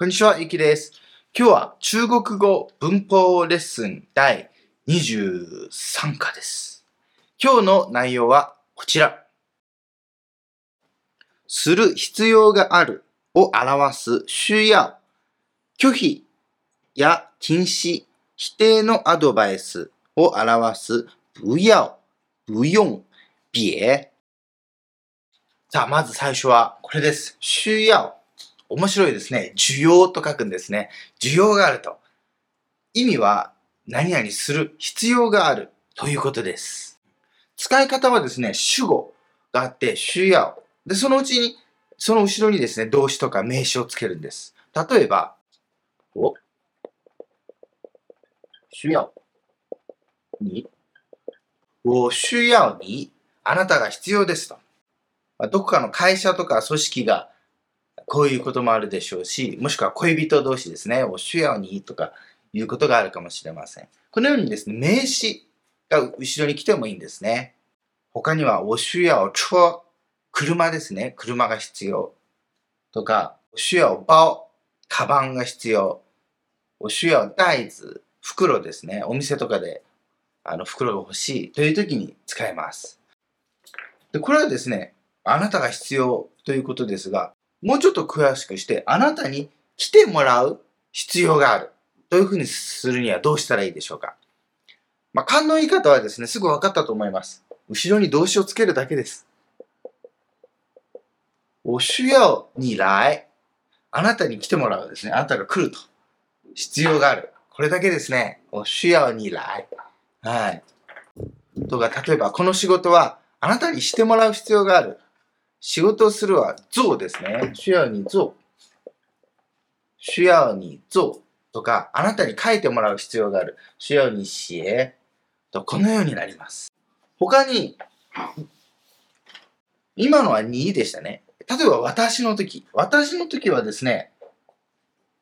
こんにちは、ゆきです。今日は中国語文法レッスン第23課です。今日の内容はこちら。する必要があるを表す需要、拒否や禁止、否定のアドバイスを表す不要、不用、別。さあ、まず最初はこれです。需要。面白いですね。需要と書くんですね。需要があると。意味は何々する必要があるということです。使い方はですね、主語があって、需要。で、そのうちに、その後ろにですね、動詞とか名詞をつけるんです。例えば、お、需要に、我需要に、あなたが必要ですと。まあどこかの会社とか組織がこういうこともあるでしょうし、もしくは恋人同士ですね、お需要にとかいうことがあるかもしれません。このようにですね、名詞が後ろに来てもいいんですね。他には、お需要車、車ですね、車が必要。とか、お需要包、カバンが必要。お需要袋子、袋ですね、お店とかであの袋が欲しいという時に使えます。で、これはですね、あなたが必要ということですが、もうちょっと詳しくして、あなたに来てもらう必要がある。というふうにするにはどうしたらいいでしょうか。まあ、勘の言い方はですね、すぐ分かったと思います。後ろに動詞をつけるだけです。我需要你来。あなたに来てもらうですね。あなたが来ると。必要がある。これだけですね。我需要你来。はい。とか、例えば、この仕事は、あなたにしてもらう必要がある。仕事するは做ですね。需要に做。需要に做とか、あなたに書いてもらう必要がある。需要に写と、このようになります。他に、今のはにでしたね。例えば私の時。私の時はですね、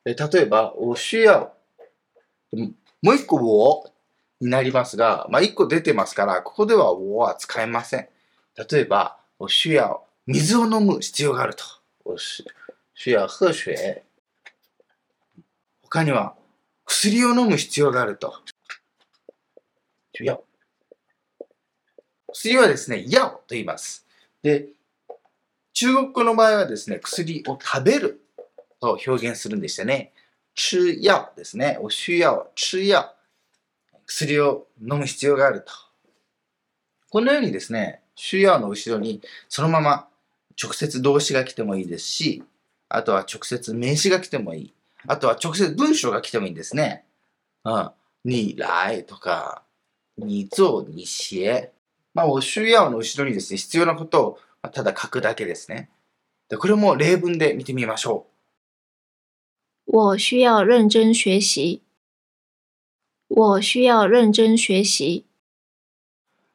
え例えば、お需要。もう一個をになりますが、まあ一個出てますから、ここではをは使えません。例えば、お需要。水を飲む必要があると。我需需要喝水。他には、薬を飲む必要があると。需要。薬はですね、药と言います。で、中国語の場合はですね、薬を食べると表現するんでしたね。吃药ですね。お需要、吃药。薬を飲む必要があると。このようにですね、需要の後ろにそのまま直接動詞が来てもいいですし、あとは直接名詞が来てもいい。あとは直接文章が来てもいいんですね。うん。你来とか、你做、你写。まあ、お需要の後ろにですね、必要なことをただ書くだけですね。で、これも例文で見てみましょ我需要认真学习。我需要認真学習。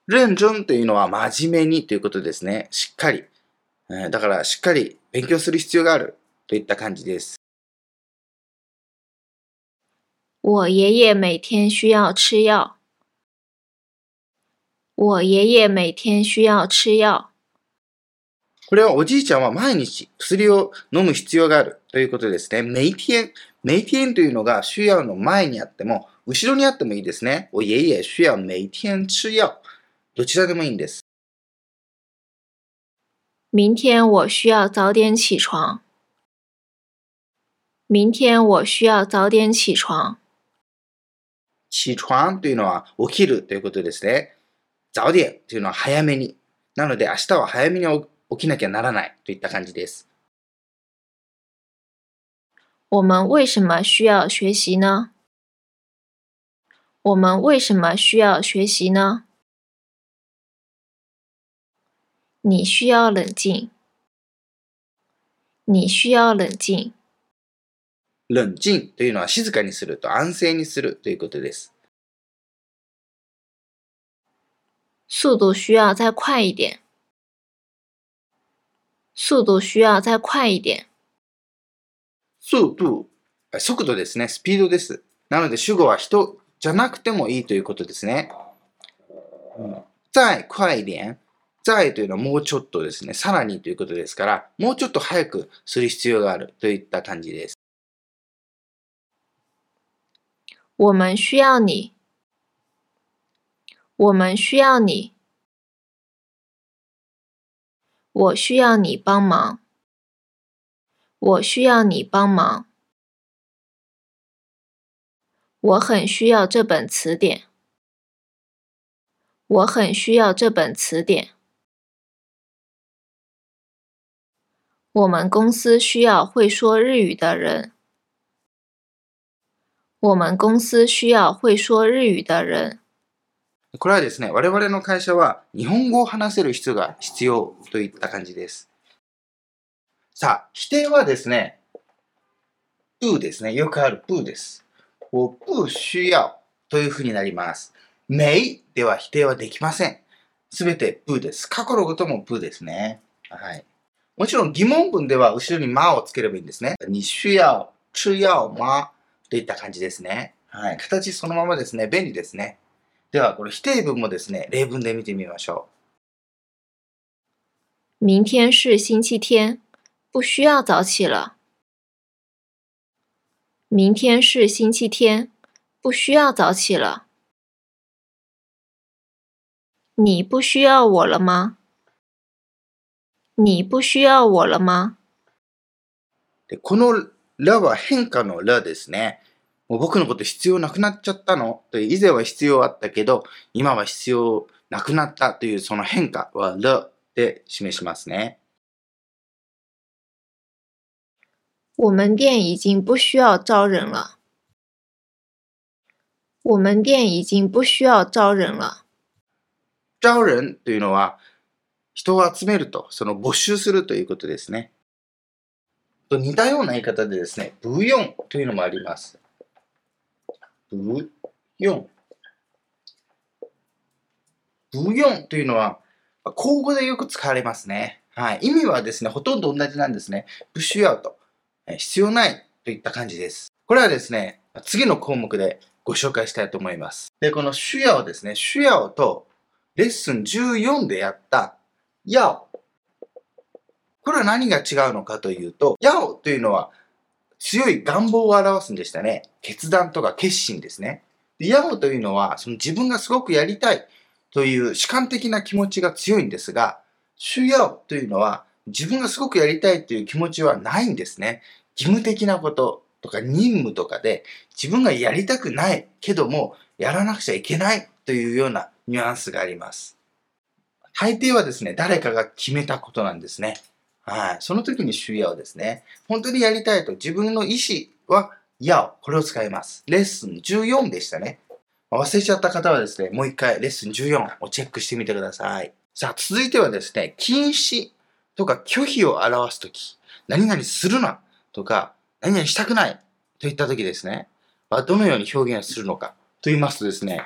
う。認真というのは真面目にということですね。しっかり。えーだから、しっかり勉強する必要があるといった感じです。我爷爷每天需要吃药。我爷爷每天需要吃药。これはおじいちゃんは毎日薬を飲む必要があるということですね。メイティエン。メイティエンというのが需要の前にあっても、後ろにあってもいいですね。我爷爷需要每天吃药。どちらでもいいんです。明天我需要早点起床。明天我需要早点起床。起床というのは起きるということですね。早点というのは早めに。なので明日は早めに起きなきゃならないといった感じです。我们为什么需要学习呢？我们为什么需要学习呢？ 你需要冷静。你需要冷静。冷静というのは静かにすると安静にするということです。速度需要再快一点。速度需要再快一点。速度、速度ですね。スピードです。なので主語は人じゃなくてもいいということですね。うん再快一点。再というのはもうちょっとですね。さらにということですから、もうちょっと早くする必要があるといった感じです。我们需要你。我们需要你。我需要你帮忙。我需要你帮忙。我很需要这本词典。我很需要这本词典。我们公司需要会说日语的人。我们公司需要会说日语的人。これはですね、我々の会社は日本語を話せる人が必要といった感じです。さあ、否定はですね、プーですね。よくあるプーです。我不需要というふうになります。may では否定はできません。すべてプーです。過去のこともプーですね。はい。もちろん疑問文では後ろにまをつければいいんですね。你需要吃药吗といった感じですね。はい。形そのままですね。便利ですね。では、これ否定文もですね、例文で見てみましょう。明天是星期天，不需要早起了。明天是星期天，不需要早起了。你不需要我了吗？你不需要我了吗？でこの「ら」は変化の「ら」ですね。もう僕のこと必要なくなっちゃったの？と以前は必要あったけど、今は必要なくなったというその変化は了で示しますね。我们店已经不需要招人了。我们店已经不需要招人了。招人というのは人を集めると、その募集するということですね。と似たような言い方でですね、ブヨンというのもあります。ブヨン。ブヨンというのは、口語でよく使われますね。はい。意味はですね、ほとんど同じなんですね。ブッシュアウト。必要ないといった感じです。これはですね、次の項目でご紹介したいと思います。で、このシュヤをですね、シュヤオとレッスン14でやったヤオ。これは何が違うのかというと、ヤオというのは強い願望を表すんでしたね。決断とか決心ですね。でヤオというのは、その自分がすごくやりたいという主観的な気持ちが強いんですが、シュヤオというのは、自分がすごくやりたいという気持ちはないんですね。義務的なこととか任務とかで、自分がやりたくないけども、やらなくちゃいけないというようなニュアンスがあります。大抵はですね、誰かが決めたことなんですね。はい。その時に主要ですね。本当にやりたいと自分の意思は、やを、これを使います。レッスン14でしたね。忘れちゃった方はですね、もう一回レッスン14をチェックしてみてください。さあ、続いてはですね、禁止とか拒否を表すとき、何々するなとか、何々したくないといったときですね、どのように表現するのかと言いますとですね、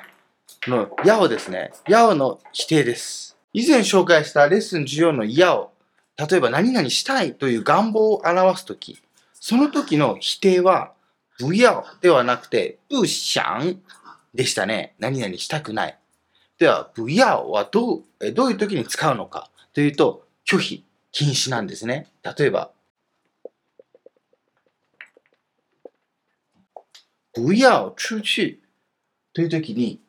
この、やをですね、やをの否定です。以前紹介したレッスン14のやを例えば何々したいという願望を表すとき、その時の否定は、不要ではなくて、不想でしたね。何々したくない。では、不要はどう、どういう時に使うのかというと、拒否、禁止なんですね。例えば、不要出去という時に、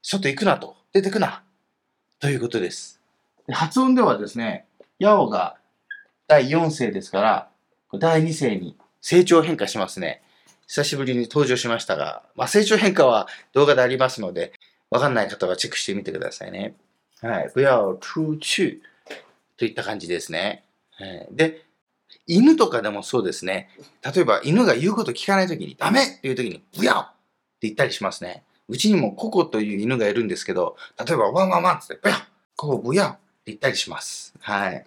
外行くなと、出てくなということです。発音ではですね、ヤオが第4世ですから、第2世に成長変化しますね。久しぶりに登場しましたが、まあ、成長変化は動画でありますので、わかんない方はチェックしてみてくださいね。はい。不要出去といった感じですね。はいで、犬とかでもそうですね。例えば犬が言うこと聞かないときに、ダメっていうときに、ブヤって言ったりしますね。うちにもココという犬がいるんですけど、例えばワンワンワンって言って、ブヤココブヤ言ったりします。はい。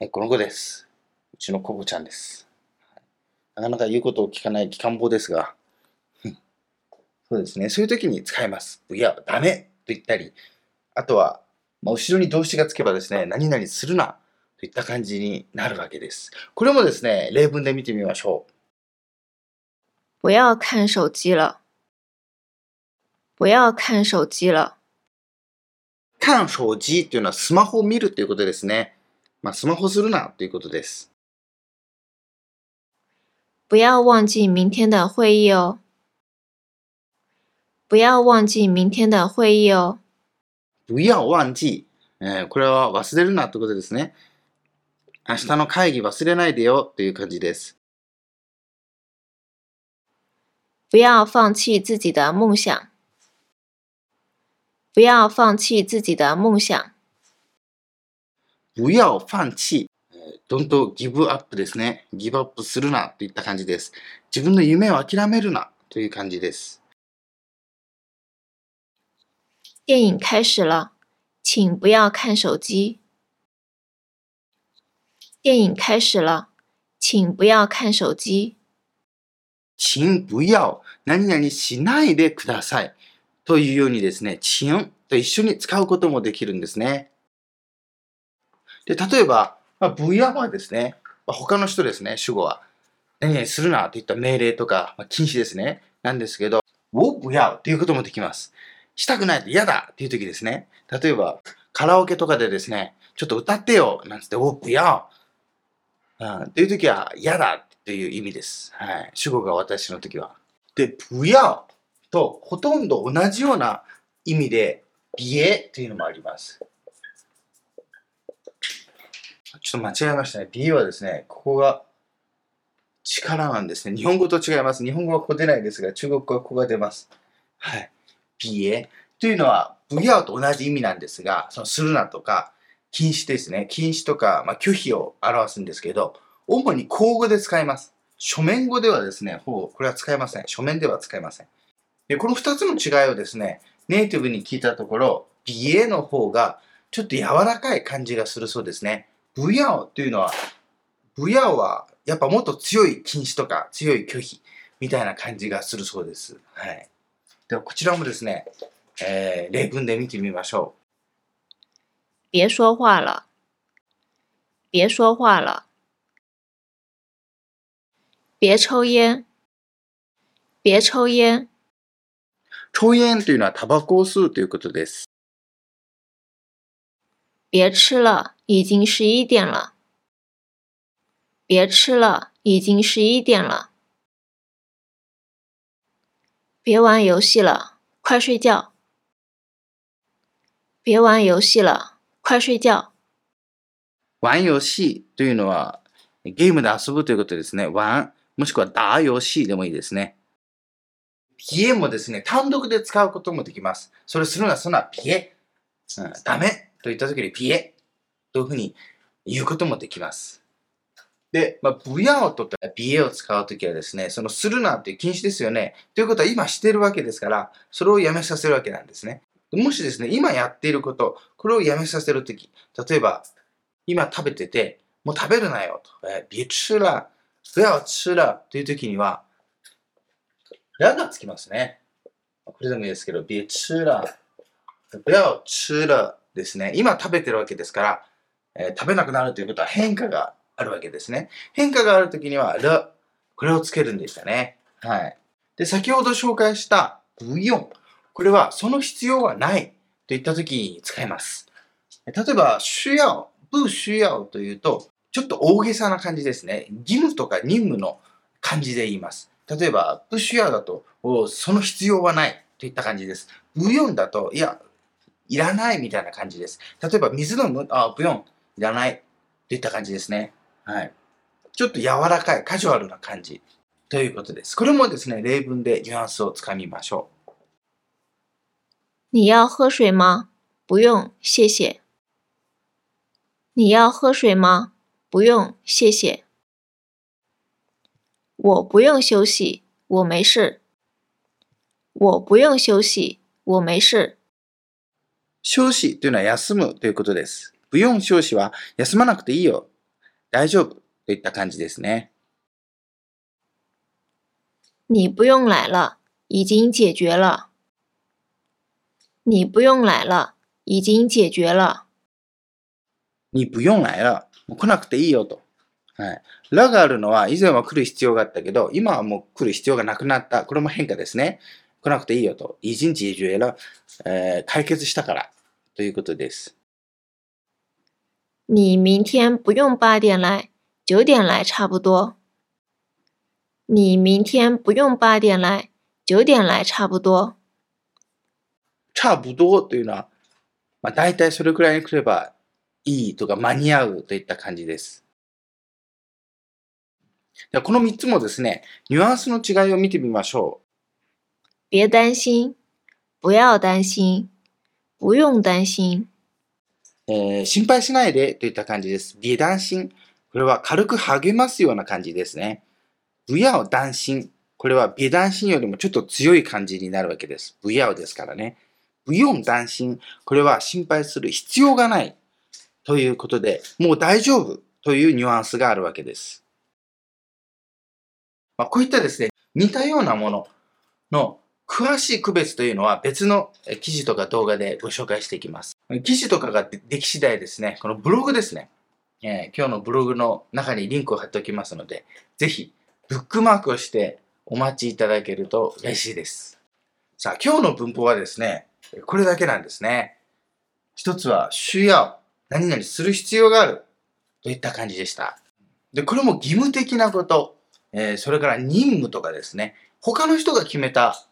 えこの子です。うちのココちゃんです。なかなか言うことを聞かない機関棒ですが、そうですね。そういう時に使います。いや、ダメと言ったり、あとは、まあ、後ろに動詞がつけばですね、何々するなといった感じになるわけです。これもですね、例文で見てみましょう。不要看手机了。不要看手机了。看手機っていうのはスマホを見るということですね。まあ、スマホするなということです。不要忘记明天的会议哦。不要忘记明天的会议哦。不要忘記。えーこれは忘れるなってことですね。明日の会議忘れないでよという感じです。不要放弃自己的梦想。不要放弃自己的梦想。不要放棄。えー don't give up ですね。give up するなといった感じです。自分の夢を諦めるなという感じです。电影开始了，请不要看手机。电影开始了，请不要看手机。请不要何々しないでください。というようにですね、請と一緒に使うこともできるんですね。で、例えば、まあ、不要はですね、まあ他の人ですね、主語は。何々するなといった命令とか、まあ、禁止ですね。なんですけど、を不要ということもできます。したくないと嫌だっていう時ですね。例えば、カラオケとかでですね、ちょっと歌ってよなんつって、を不要。うん、っていう時は嫌だっていう意味です。はい。主語が私の時は。で、不要とほとんど同じような意味で、ビエというのもあります。ちょっと間違えましたね。ビエはですね、ここが力なんですね。日本語と違います。日本語はここ出ないですが、中国語はここが出ます。はい。ビエというのは、不要と同じ意味なんですが、そのするなとか、禁止ですね。禁止とか、まあ、拒否を表すんですけど、主に口語で使います。書面語ではですね、ほぼこれは使えません。書面では使えません。で、この二つの違いをですね、ネイティブに聞いたところ、ビエの方がちょっと柔らかい感じがするそうですね。不要というのは、不要はやっぱもっと強い禁止とか強い拒否みたいな感じがするそうです。はい。ではこちらもですね、えー例文で見てみましょう别说话了，别说话了。别抽烟，别抽烟。う。抽煙というのはタバコを吸うということです。别吃了，已经十一点了。别吃了，已经十一点了。别玩游戏了，快睡觉。别玩游戏了， 快睡觉。玩遊戲というのはゲームで遊ぶということですね。玩、もしくは打遊戲でもいいですね。ピエもですね、単独で使うこともできます。それするな、そんなピエ、うん、ダメと言った時にピエというふうに言うこともできます。で、まあ、不要とかピエを使うときはですね、そのするなって禁止ですよね。ということは今してるわけですから、それをやめさせるわけなんですね。もしですね、今やっていること、これをやめさせるとき、例えば、今食べてて、もう食べるなよと。えー別吃了、不要吃了というときには、らがつきますね。これでもいいですけど、別吃了、不要吃了ですね。今食べてるわけですから、えー食べなくなるということは変化があるわけですね。変化があるときには、ら、これをつけるんでしたね。はい。で、先ほど紹介した、不用。これは、その必要はないといったときに使います。例えば、需要、不需要というと、ちょっと大げさな感じですね。義務とか任務の感じで言います。例えば、不需要だと、その必要はないといった感じです。不用だと、いや、いらないみたいな感じです。例えば、水飲むあ、不用、いらないといった感じですね。はい。ちょっと柔らかい、カジュアルな感じということです。これもですね、例文でニュアンスをつかみましょう。你要喝水吗？不用，谢谢。你要喝水吗？不用，谢谢。我不用休息，我没事。我不用休息，我没事。少子というのは休むということです。不用少子は休まなくていいよ。大丈夫といった感じですね。你不用来了，已经解决了。 你不用来了，已经解决了。に不用来了。もう来なくていいよと。はい。らがあるのは以前は来る必要があったけど、今はもう来る必要がなくなった。これも変化ですね。来なくていいよと。已经解決了。えー解決したからということです。你明天不用八点来，九点来差不多。 你明天不用八点来，九点来差不多。 差不多というのは、まあ、大体それくらいに来ればいいとか間に合うといった感じです。この3つもですね、ニュアンスの違いを見てみましょう。別担心、不要担心、不用担心。えー、心配しないでといった感じです。別担心。これは軽く励ますような感じですね。不要担心。これは別担心よりもちょっと強い感じになるわけです。不要ですからね。不用担心。これは心配する必要がないということで、もう大丈夫というニュアンスがあるわけです。まあ、こういったですね、似たようなものの詳しい区別というのは別の記事とか動画でご紹介していきます。記事とかができ次第ですね、このブログですね、えー、今日のブログの中にリンクを貼っておきますので、ぜひブックマークをしてお待ちいただけると嬉しいです。さあ、今日の文法はですね、これだけなんですね。一つは、需要、何々する必要があるといった感じでした。で、これも義務的なこと、えー、それから任務とかですね、他の人が決めた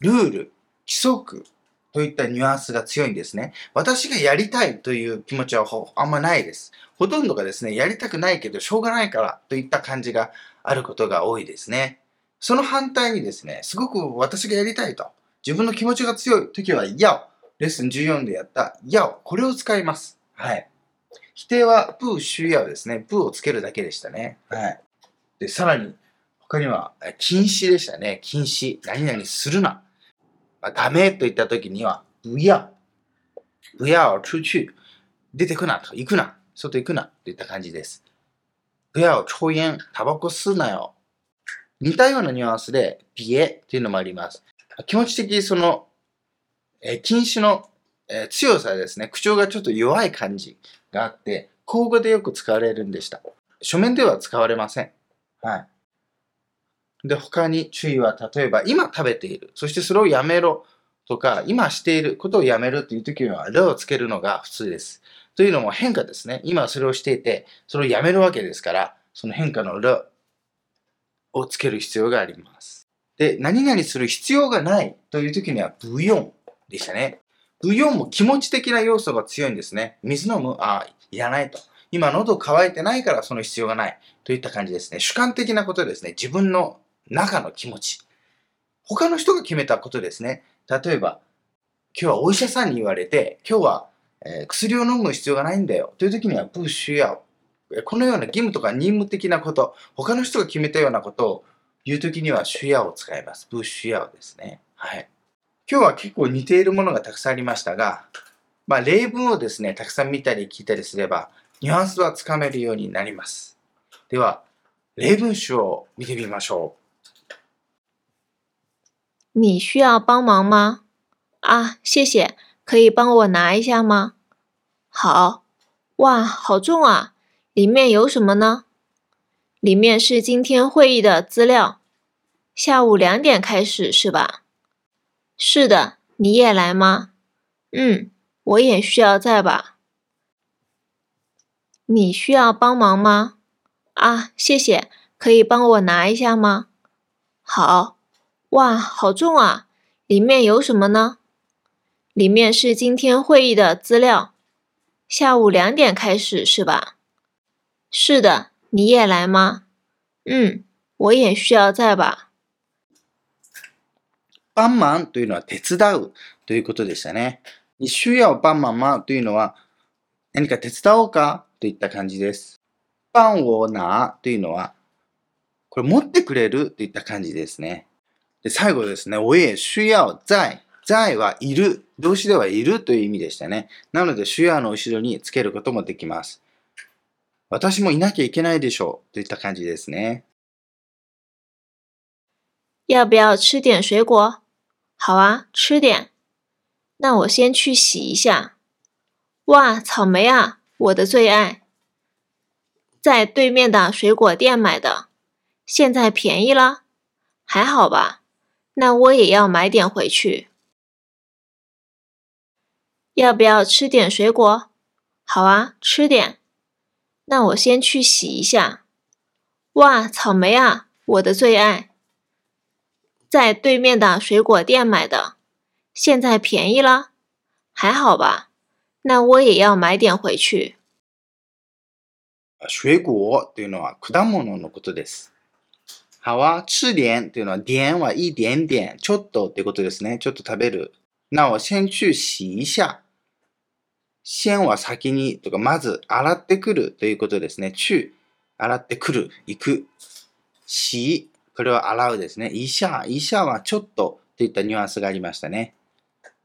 ルール、規則といったニュアンスが強いんですね。私がやりたいという気持ちはほあんまないです。ほとんどがですね、やりたくないけどしょうがないからといった感じがあることが多いですね。その反対にですね、すごく私がやりたいと、自分の気持ちが強い時は、やレッスン14でやったやこれを使います。はい。否定は、プー、シュヤですね。プーをつけるだけでしたね。はい。で、さらに、他には、禁止でしたね。禁止。何々するな。まあ、ダメと言った時には、不要。不要出去。出てくなと。行くな。外行くな。といった感じです。不要抽煙。タバコ吸うなよ。似たようなニュアンスで、ピエっていうのもあります。気持ち的その、えー、禁止の、えー、強さですね。口調がちょっと弱い感じがあって、口語でよく使われるんでした。書面では使われません。はい。で、他に注意は、例えば、今食べている。そしてそれをやめろ。とか、今していることをやめるという時には、るをつけるのが普通です。というのも変化ですね。今それをしていて、それをやめるわけですから、その変化のるをつける必要があります。で、何々する必要がないという時には、ブヨンでしたね。ブヨンも気持ち的な要素が強いんですね。水飲むああ、いらないと。今喉乾いてないからその必要がないといった感じですね。主観的なことですね。自分の中の気持ち。他の人が決めたことですね。例えば、今日はお医者さんに言われて、今日は、えー、薬を飲む必要がないんだよ。という時には、プッシュや、このような義務とか任務的なこと、他の人が決めたようなことを言う時には、シュヤを使います。プッシュヤをですね。はい。今日は結構似ているものがたくさんありましたが、まあ、例文をですね、たくさん見たり聞いたりすれば、ニュアンスはつかめるようになります。では、例文集を見てみましょう。你需要帮忙吗？啊，谢谢，可以帮我拿一下吗？好，哇，好重啊！里面有什么呢？里面是今天会议的资料。下午两点开始是吧？是的，你也来吗？嗯，我也需要在吧。你需要帮忙吗？啊，谢谢，可以帮我拿一下吗？好。哇，好重啊！里面有什么呢？里面是今天会议的资料。下午两点开始是吧？是的，你也来吗？嗯，我也需要在吧。帮忙というのは手伝うということでしたね。你需要帮忙吗というのは何か手伝おうか？といった感じです。帮我拿というのはこれ持ってくれるといった感じですね。で、最後ですね、我也需要在。在はいる。動詞ではいるという意味でしたね。なので、需要の後ろにつけることもできます。私もいなきゃいけないでしょう。といった感じですね。要不要吃点水果？好啊，吃点。那我先去洗一下。哇，草莓啊，我的最爱。在对面的水果店买的，现在便宜了，还好吧。那我也要买点回去。要不要吃点水果？好啊，吃点。那我先去洗一下。哇，草莓啊，我的最爱。在对面的水果店买的，现在便宜了，还好吧？那我也要买点回去。水果というのは果物のことです。はは、吃点というのは、点は一点点、ちょっとってことですね。ちょっと食べる。那我先去洗一下。先は先にとか、まず洗ってくるということですね。去、洗ってくる、行く。洗、これは洗うですね。一下、一下はちょっとといったニュアンスがありましたね。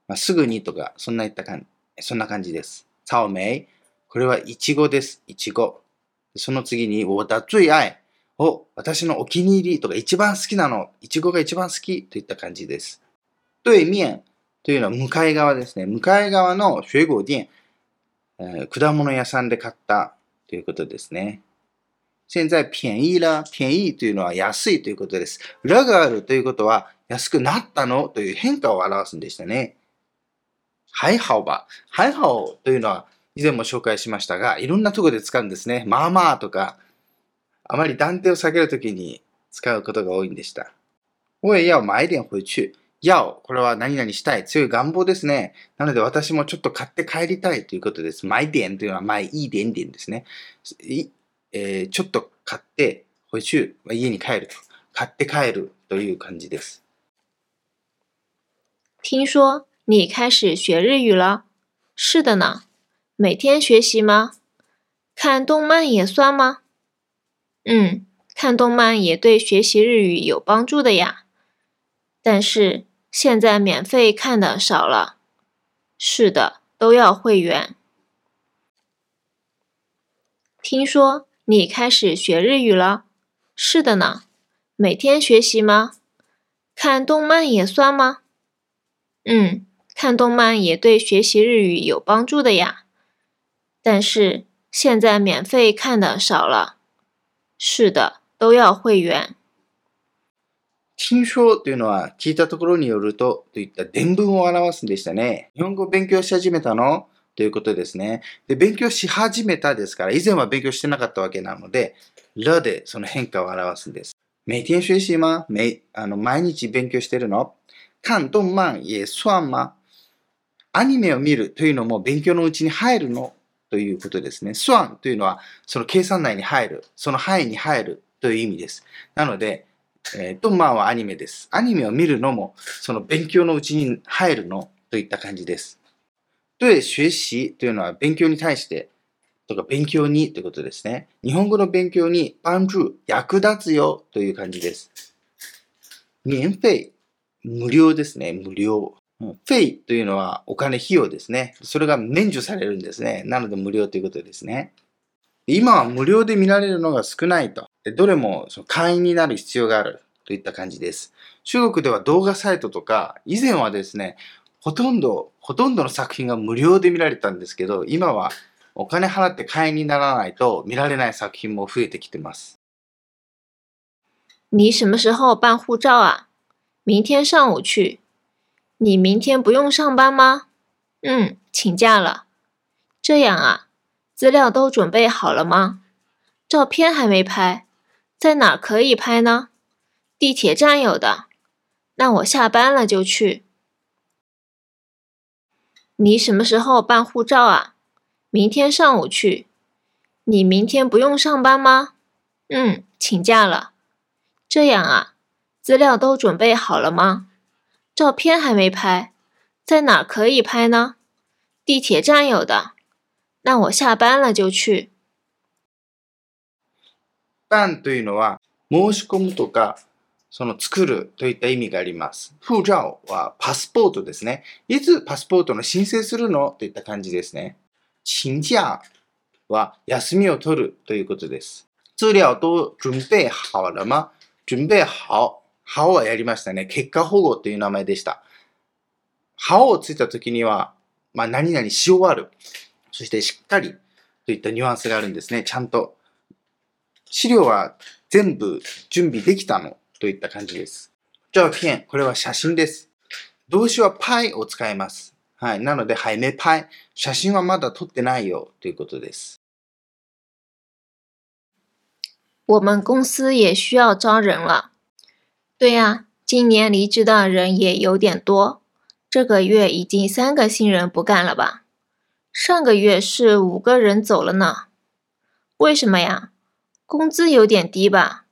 まあ、すぐにとか、そんな言った感じ、そんな感じです。草莓、これはイチゴです。イチゴ。その次に、我的最愛。お、私のお気に入りとか一番好きなの。いちごが一番好きといった感じです。对面というのは向かい側ですね。向かい側の水果店、えー、果物屋さんで買ったということですね。現在便宜了。便宜というのは安いということです。裏があるということは安くなったのという変化を表すんでしたね。はいはおば。はいはおというのは以前も紹介しましたが、いろんなところで使うんですね。まあまあとか、あまり断定を下げるときに使うことが多いんでした。我也要买点回去。要、これは何々したい。強い願望ですね。なので私もちょっと買って帰りたいということです。买点というのは買いい点点ですね。えー、ちょっと買って、回去、家に帰ると。買って帰るという感じです。听说你开始学日语了？是的呢。每天学习吗？看动漫也算吗？嗯，看动漫也对学习日语有帮助的呀。但是现在免费看的少了。是的，都要会员。听说 你开始学日语了？是的呢。每天学习吗？看动漫也算吗？嗯，看动漫也对学习日语有帮助的呀。但是现在免费看的少了。是的，都要会員。听说というのは聞いたところによるとといった伝文を表すんでしたね。日本語を勉強し始めたの ということですね。で、勉強し始めたですから、以前は勉強してなかったわけなので、らでその変化を表すんです。每天学習吗每あの毎日勉強してるの？看動漫也算吗アニメを見るというのも勉強のうちに入るの？ということですね。スワンというのは、その計算内に入る、その範囲に入るという意味です。なので、えー、ドンマンはアニメです。アニメを見るのも、その勉強のうちに入るの？といった感じです。で、学習というのは勉強に対して、とか勉強にということですね。日本語の勉強に、パンジュ、役立つよという感じです。免費、無料ですね。無料。フェイというのはお金費用ですね。それが免除されるんですね。なので無料ということですね。今は無料で見られるのが少ないと。どれもその会員になる必要があるといった感じです。中国では動画サイトとか、以前はですね、ほとんど、ほとんどの作品が無料で見られたんですけど、今はお金払って会員にならないと見られない作品も増えてきてます。你什么时候办护照啊？明天上午去。你明天不用上班吗？嗯，请假了。这样啊，资料都准备好了吗？照片还没拍，在哪可以拍呢？地铁站有的。那我下班了就去。你什么时候办护照啊？明天上午去。你明天不用上班吗？嗯，请假了。这样啊，资料都准备好了吗？照片还没拍，在哪可以拍呢？地铁站有的。那我下班了就去。办というのは申し込むとか、 その作るといった意味があります。護照はパスポートですね。いつパスポートの申請するのといった感じですね。請假は休みを取るということです。资料都準備好了吗？準備好。歯はやりましたね。結果保護という名前でした。歯をついた時には、まあ、何々し終わる。そしてしっかりといったニュアンスがあるんですね。ちゃんと。資料は全部準備できたのといった感じです。照片、これは写真です。動詞はパイを使います。はい。なので、はい、めパイ。写真はまだ撮ってないよということです。我们公司也需要招人了。对呀，今年离职的人也有点多。这个月已经三个新人不干了吧？上个月是五个人走了呢。为什么呀？工资有点低吧？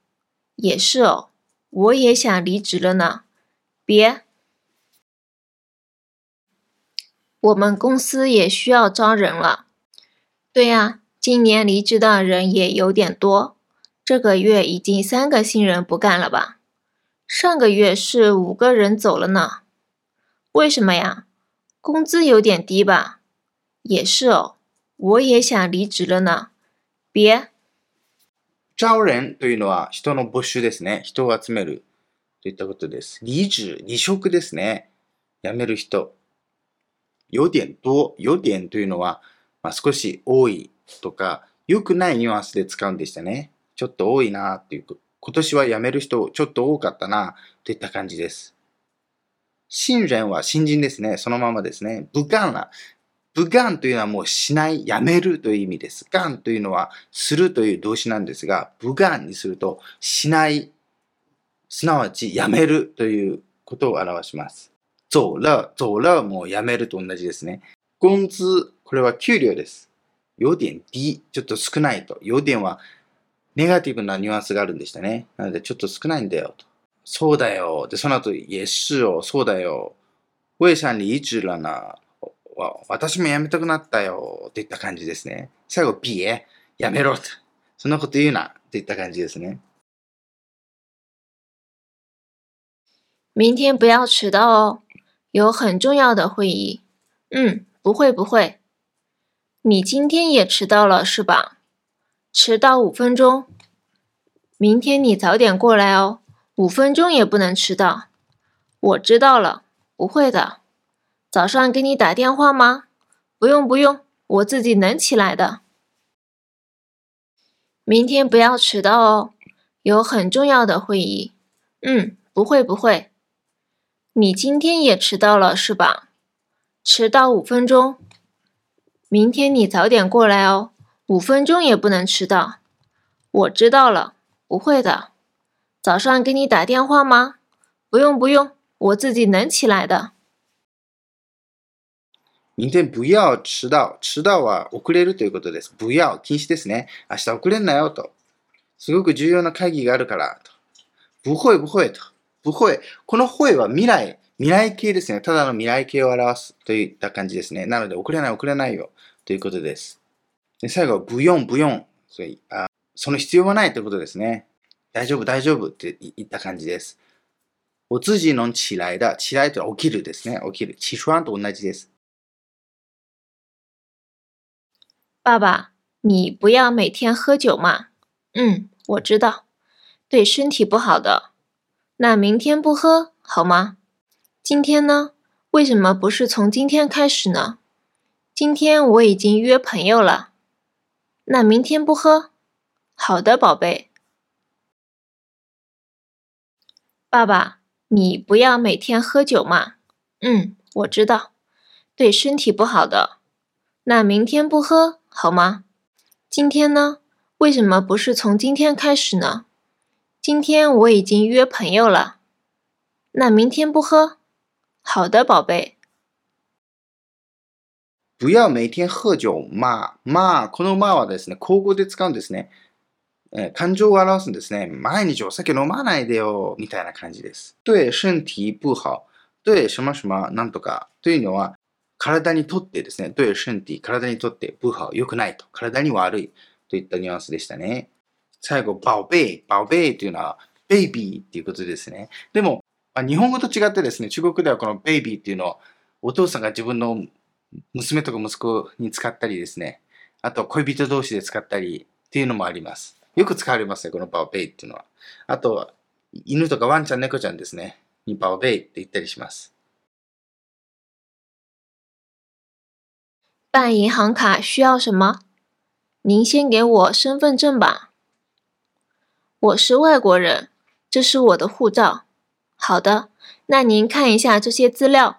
也是哦，我也想离职了呢。别，我们公司也需要招人了。对呀，今年离职的人也有点多。这个月已经三个新人不干了吧？上个月是五个人走了呢。为什么呀？工资有点低吧？也是哦，我也想离职了呢。别。招人というのは人の募集ですね。人を集めるといったことです。離職、離職ですね。辞める人。有点多、有点というのは、まあ、少し多いとか、良くないニュアンスで使うんでしたね。ちょっと多いなっていう。今年は辞める人ちょっと多かったなといった感じです。新人は新人ですね。そのままですね。不干了。不干というのはもうしない、やめるという意味です。干というのはするという動詞なんですが、不干にするとしない、すなわちやめるということを表します。走了、走了もやめると同じですね。工資、これは給料です。有点低、ちょっと少ないと。有点はネガティブなニュアンスがあるんでしたね。なのでちょっと少ないんだよと。そうだよ。で、その後、也是哦、そうだよ。我也想离职了な。私も辞めたくなったよ。っていった感じですね。最後、别、やめろと。そんなこと言うな。っていった感じですね。明天不要迟到哦，有很重要的会议。嗯，不会不会。你今天也迟到了是吧？迟到五分钟。明天你早点过来哦。五分钟也不能迟到，我知道了，不会的。早上给你打电话吗？不用不用，我自己能起来的。明天不要迟到哦，有很重要的会议。嗯，不会不会。你今天也迟到了是吧？迟到五分钟。明天你早点过来哦，五分钟也不能迟到。我知道了，不会的。早上给你打电话吗？不用不用，我自己能起来的。明天不要迟到。迟到は遅れるということです。不要、禁止ですね。明日遅れんなよと。すごく重要な会議があるからと。不会不会と。不会。この会は未来、未来形ですね。ただの未来形を表すといった感じですね。なので、遅れない遅れないよということです。で最後、不用不用。そあその必要はないということですね。大丈夫、大丈夫って言った感じです。お通じの起来だ。起来とは起きるですね。起きる。起床と同じです。爸爸，你不要每天喝酒嘛。嗯，我知道，对身体不好的。那明天不喝好吗？今天呢？为什么不是从今天开始呢？今天我已经约朋友了。那明天不喝？好的，宝贝。爸爸，你不要每天喝酒嘛。嗯，我知道，对身体不好的。那明天不喝好吗？今天呢？为什么不是从今天开始呢？今天我已经约朋友了。那明天不喝？好的，宝贝。不要每天喝酒ままこのまはですね、口語で使うんですね。えー、感情を表すんですね。毎日お酒飲まないでよ、みたいな感じです。对身体不好。对什么什么なんとかというのは、 体にとってですね。对身体、体にとって不好、良くないと。体に悪いといったニュアンスでしたね。最後、宝贝。宝貝というのは、ベイビーっていうことですね。でも、まあ、日本語と違ってですね、中国ではこのベイビーっていうのを、お父さんが自分の娘とか息子に使ったりですね。あと、恋人同士で使ったりっていうのもあります。よく使われますね、このバオベイっていうのは。あと、犬とかワンちゃん、猫ちゃんですね。にバオベイって言ったりします。办银行卡需要什么？您先给我身份证吧。我是外国人，这是我的护照。好的，那您看一下这些资料，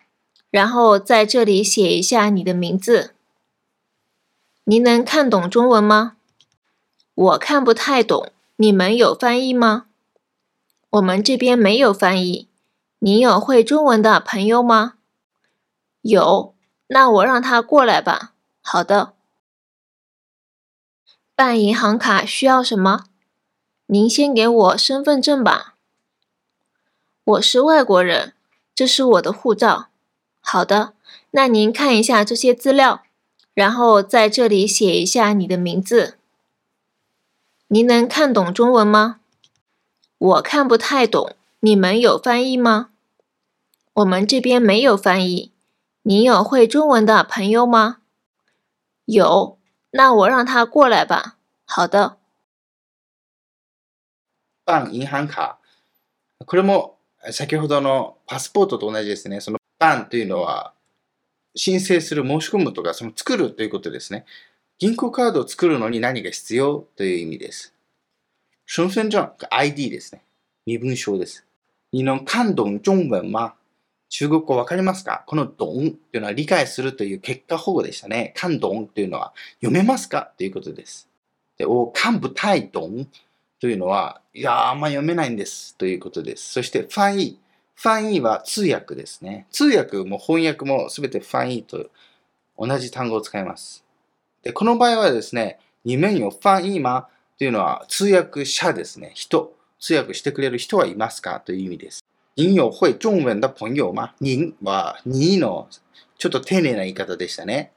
然后在这里写一下你的名字。您能看懂中文吗？我看不太懂，你们有翻译吗？我们这边没有翻译。你有会中文的朋友吗？有，那我让他过来吧。好的。办银行卡需要什么？您先给我身份证吧。我是外国人，这是我的护照。好的，那您看一下这些资料，然后在这里写一下你的名字。您能看懂中文吗？我看不太懂，你们有翻译吗？我们这边没有翻译。你有会中文的朋友吗？有，那我让他过来吧。好的。办银行卡。これも先ほどのパスポートと同じですね。そのバンというのは、申請する、申し込むとか、その作るということですね。銀行カードを作るのに何が必要という意味です。身份证、ID ですね。身分証です。你能看懂中文吗中国語わかりますか？このドンというのは理解するという結果保護でしたね。看懂というのは読めますか？ということです。で、お、看不太懂というのは、いやあんま読めないんですということです。そして、ファンイ。ファンイは通訳ですね。通訳も翻訳もすべてファンイと同じ単語を使います。で、この場合はですね、二面よファンイマというのは通訳者ですね。人。通訳してくれる人はいますか？という意味です。您有会中文的朋友吗您は、にの、ちょっと丁寧な言い方でしたね。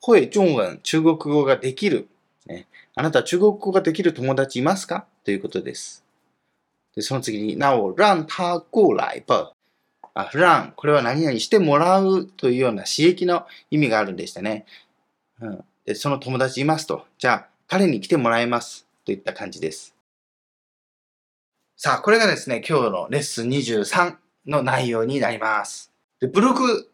会中文、中国語ができる。ね、あなた中国語ができる友達いますか？ということです。で、その次に、なお、让他过来吧。あ、让、これは何々してもらうというような刺激の意味があるんでしたね。うん、でその友達いますと。じゃあ、彼に来てもらいます。といった感じです。さあ、これがですね、今日のレッスン23の内容になります。でブログ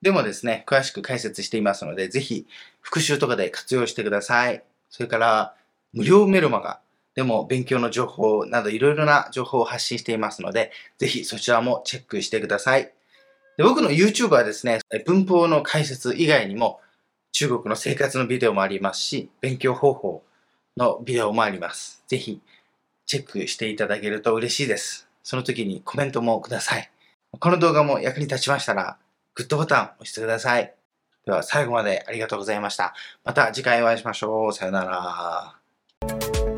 でもですね、詳しく解説していますので、ぜひ復習とかで活用してください。それから、無料メルマガでも勉強の情報などいろいろな情報を発信していますので、ぜひそちらもチェックしてください。で僕の YouTube はですね、文法の解説以外にも中国の生活のビデオもありますし、勉強方法のビデオもあります。ぜひチェックしていただけると嬉しいです。その時にコメントもください。この動画も役に立ちましたら、グッドボタン押してください。では最後までありがとうございました。また次回お会いしましょう。さよなら。